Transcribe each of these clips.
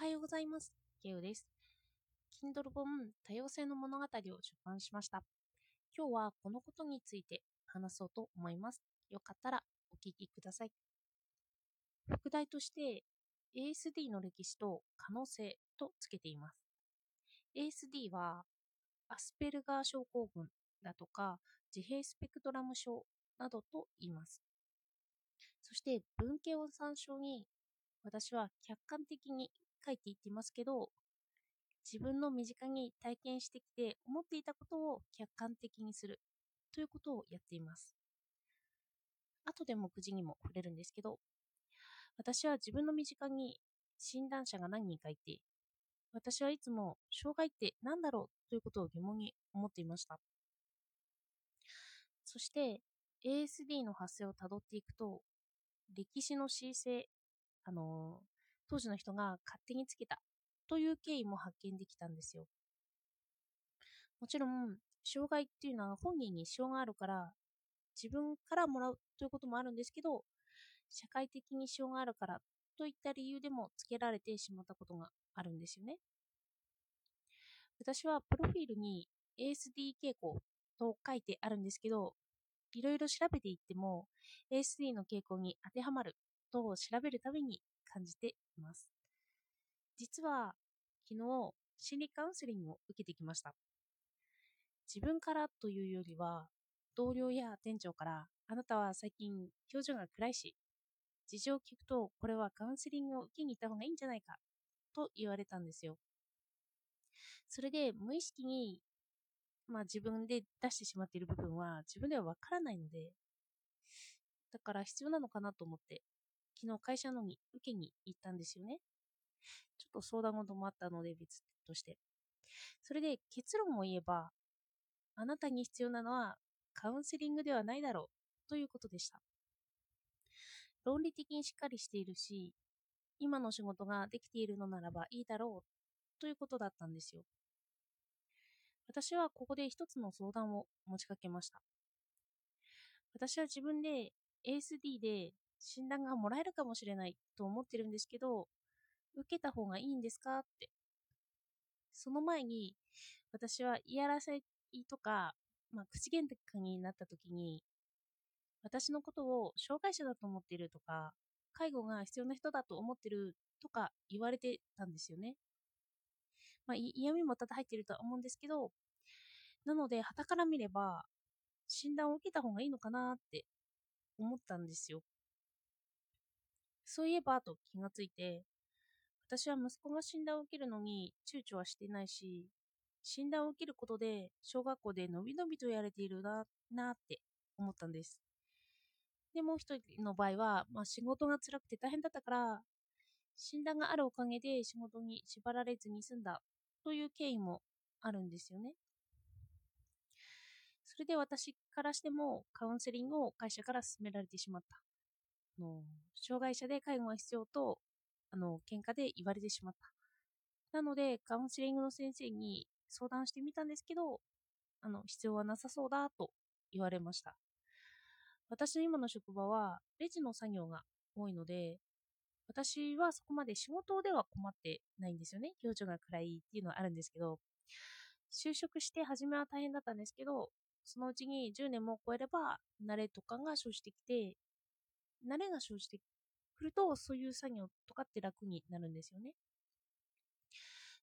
はようございます。ケウです。Kindle 本多様性の物語を出版しました。今日はこのことについて話そうと思います。よかったらお聞きください。副題として ASD の歴史と可能性とつけています。ASD はアスペルガー症候群だとか自閉スペクトラム症などと言います。そして文系を参照に私は客観的に書いていっていますけど自分の身近に体験してきて思っていたことを客観的にするということをやっています。後で目次にも触れるんですけど私は自分の身近に診断者が何人かいて私はいつも障害って何だろうということを疑問に思っていました。そして ASD の発生をたどっていくと歴史の恣意性あの当時の人が勝手につけたという経緯も発見できたんですよ。もちろん障害っていうのは本人に支障があるから自分からもらうということもあるんですけど社会的に支障があるからといった理由でもつけられてしまったことがあるんですよね。私はプロフィールに ASD 傾向と書いてあるんですけどいろいろ調べていっても ASD の傾向に当てはまると調べるたびに感じています。実は昨日心理カウンセリングを受けてきました。自分からというよりは同僚や店長からあなたは最近表情が暗いし事情を聞くとこれはカウンセリングを受けに行った方がいいんじゃないかと言われたんですよ。それで無意識にまあ自分で出してしまっている部分は自分ではわからないのでだから必要なのかなと思って昨日会社のに受けに行ったんですよね。ちょっと相談事もあったので別として。それで結論を言えばあなたに必要なのはカウンセリングではないだろうということでした。論理的にしっかりしているし今の仕事ができているのならばいいだろうということだったんですよ。私はここで一つの相談を持ちかけました。私は自分で ASD で診断がもらえるかもしれないと思ってるんですけど、受けた方がいいんですかって。その前に私はいやらせとか、まあ、口喧嘩になった時に私のことを障害者だと思ってるとか介護が必要な人だと思ってるとか言われてたんですよね。まあ、嫌味も多々入ってるとは思うんですけど、なので、旗から見れば、診断を受けた方がいいのかなって思ったんですよ。そういえば、と気がついて、私は息子が診断を受けるのに躊躇はしてないし、診断を受けることで小学校でのびのびとやれているな、なって思ったんです。で、もう一人の場合は、まあ、仕事が辛くて大変だったから、診断があるおかげで仕事に縛られずに済んだという経緯もあるんですよね。それで私からしてもカウンセリングを会社から勧められてしまった。あの障害者で介護が必要とあの喧嘩で言われてしまった。なのでカウンセリングの先生に相談してみたんですけど、あの必要はなさそうだと言われました。私の今の職場はレジの作業が多いので、私はそこまで仕事では困ってないんですよね。表情が暗いっていうのはあるんですけど、就職して初めは大変だったんですけど、そのうちに10年も超えれば慣れとかが生じてきて、慣れが生じてくるとそういう作業とかって楽になるんですよね。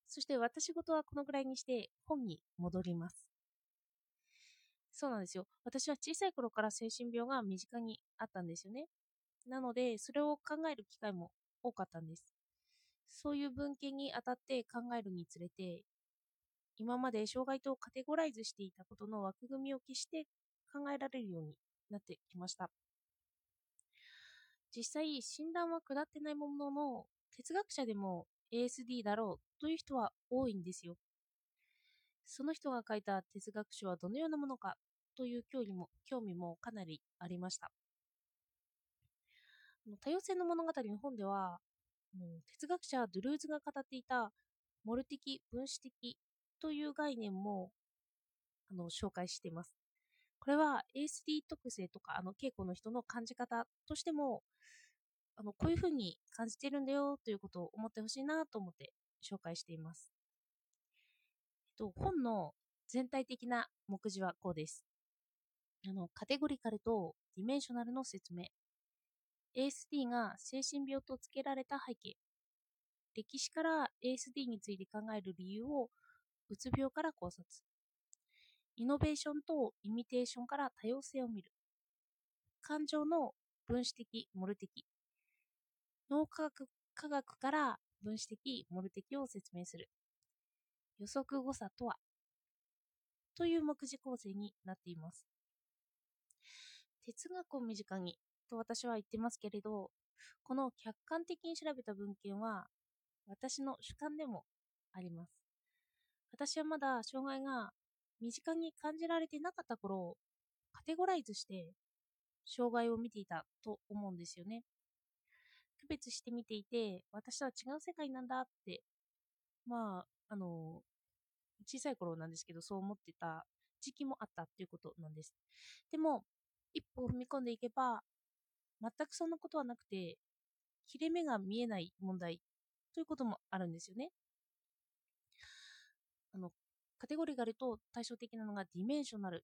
そして私事はこのぐらいにして本に戻ります。そうなんですよ。私は小さい頃から精神病が身近にあったんですよね。なので、それを考える機会も多かったんです。そういう文献にあたって考えるにつれて、今まで障害とカテゴライズしていたことの枠組みを消して考えられるようになってきました。実際、診断は下ってないものの、哲学者でも ASD だろうという人は多いんですよ。その人が書いた哲学書はどのようなものかという興味も興味もかなりありました。多様性の物語の本では、哲学者ドゥルーズが語っていたモル的分子的という概念もあの紹介しています。これは ASD 特性とかあの傾向の人の感じ方としてもあのこういうふうに感じてるんだよということを思ってほしいなと思って紹介しています。えっと、本の全体的な目次はこうです。あのカテゴリカルとディメンショナルの説明。ASD が精神病と付けられた背景。歴史から ASD について考える理由をうつ病から考察。イノベーションとイミテーションから多様性を見る。感情の分子的、モル的。脳科学科学から分子的、モル的を説明する。予測誤差とは？という目次構成になっています。哲学を身近にと私は言ってますけれど、この客観的に調べた文献は私の主観でもあります。私はまだ障害が身近に感じられてなかった頃を、カテゴライズして障害を見ていたと思うんですよね。区別してみていて、私とは違う世界なんだって、まあ、あの、小さい頃なんですけど、そう思ってた時期もあったっていうことなんです。でも、一歩踏み込んでいけば、全くそんなことはなくて、切れ目が見えない問題ということもあるんですよね。あの、カテゴリーがあると対照的なのが dimensional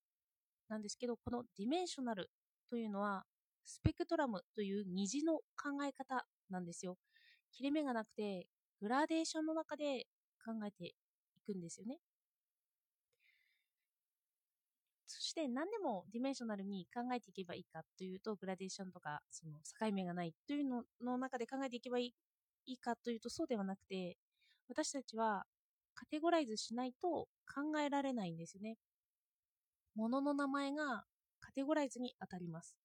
なんですけど、この dimensional というのは、スペクトラムという虹の考え方なんですよ。切れ目がなくて、グラデーションの中で考えていくんですよね。そして何でも dimensional に考えていけばいいかというと、グラデーションとかその境目がないというのの中で考えていけばいいかというとそうではなくて、私たちはカテゴライズしないと考えられないんですよね。物の名前がカテゴライズに当たります。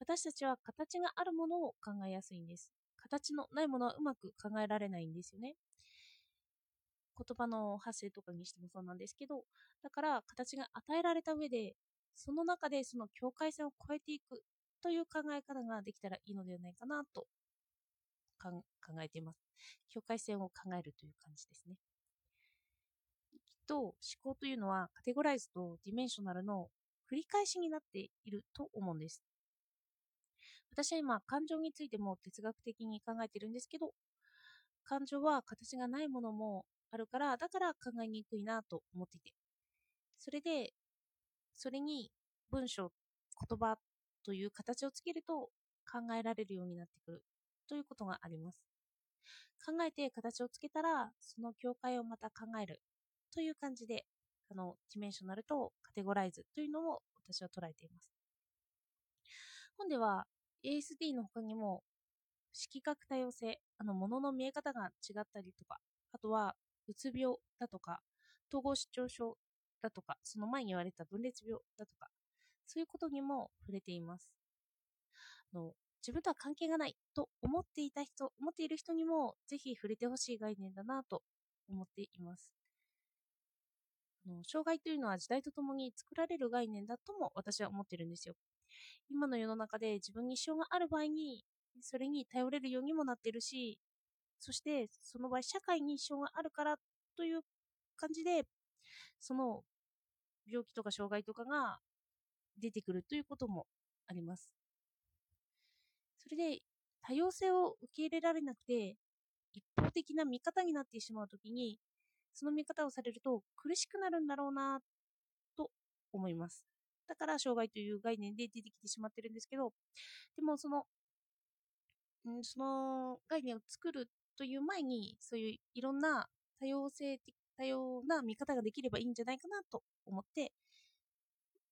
私たちは形があるものを考えやすいんです。形のないものはうまく考えられないんですよね。言葉の発声とかにしてもそうなんですけど、だから形が与えられた上で、その中でその境界線を越えていくという考え方ができたらいいのではないかなと考えています。境界線を考えるという感じですね。と思考というのはカテゴライズとディメンショナルの繰り返しになっていると思うんです。私は今、感情についても哲学的に考えてるんですけど、感情は形がないものもあるから、だから考えにくいなと思っていて。それで、それに文章、言葉という形をつけると考えられるようになってくるということがあります。考えて形をつけたら、その境界をまた考えるという感じで、あの、ディメンショナルとカテゴライズというのを私は捉えています。本では ASD の他にも色覚多様性、あの、物の見え方が違ったりとか、あとは、うつ病だとか、統合失調症だとか、その前に言われた分裂病だとか、そういうことにも触れています。あの自分とは関係がないと思っていた人、思っている人にもぜひ触れてほしい概念だなと思っています。の障害というのは時代とともに作られる概念だとも私は思ってるんですよ。今の世の中で自分に支障がある場合にそれに頼れるようにもなってるしそしてその場合社会に支障があるからという感じでその病気とか障害とかが出てくるということもあります。それで多様性を受け入れられなくて一方的な見方になってしまうときにその見方をされると苦しくなるんだろうなと思います。だから障害という概念で出てきてしまってるんですけど、でもその、んその概念を作るという前に、そういういろんな多様性的、多様な見方ができればいいんじゃないかなと思って、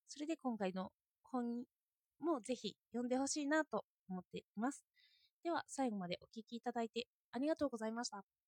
それで今回の本もぜひ読んでほしいなと思っています。では最後までお聴きいただいてありがとうございました。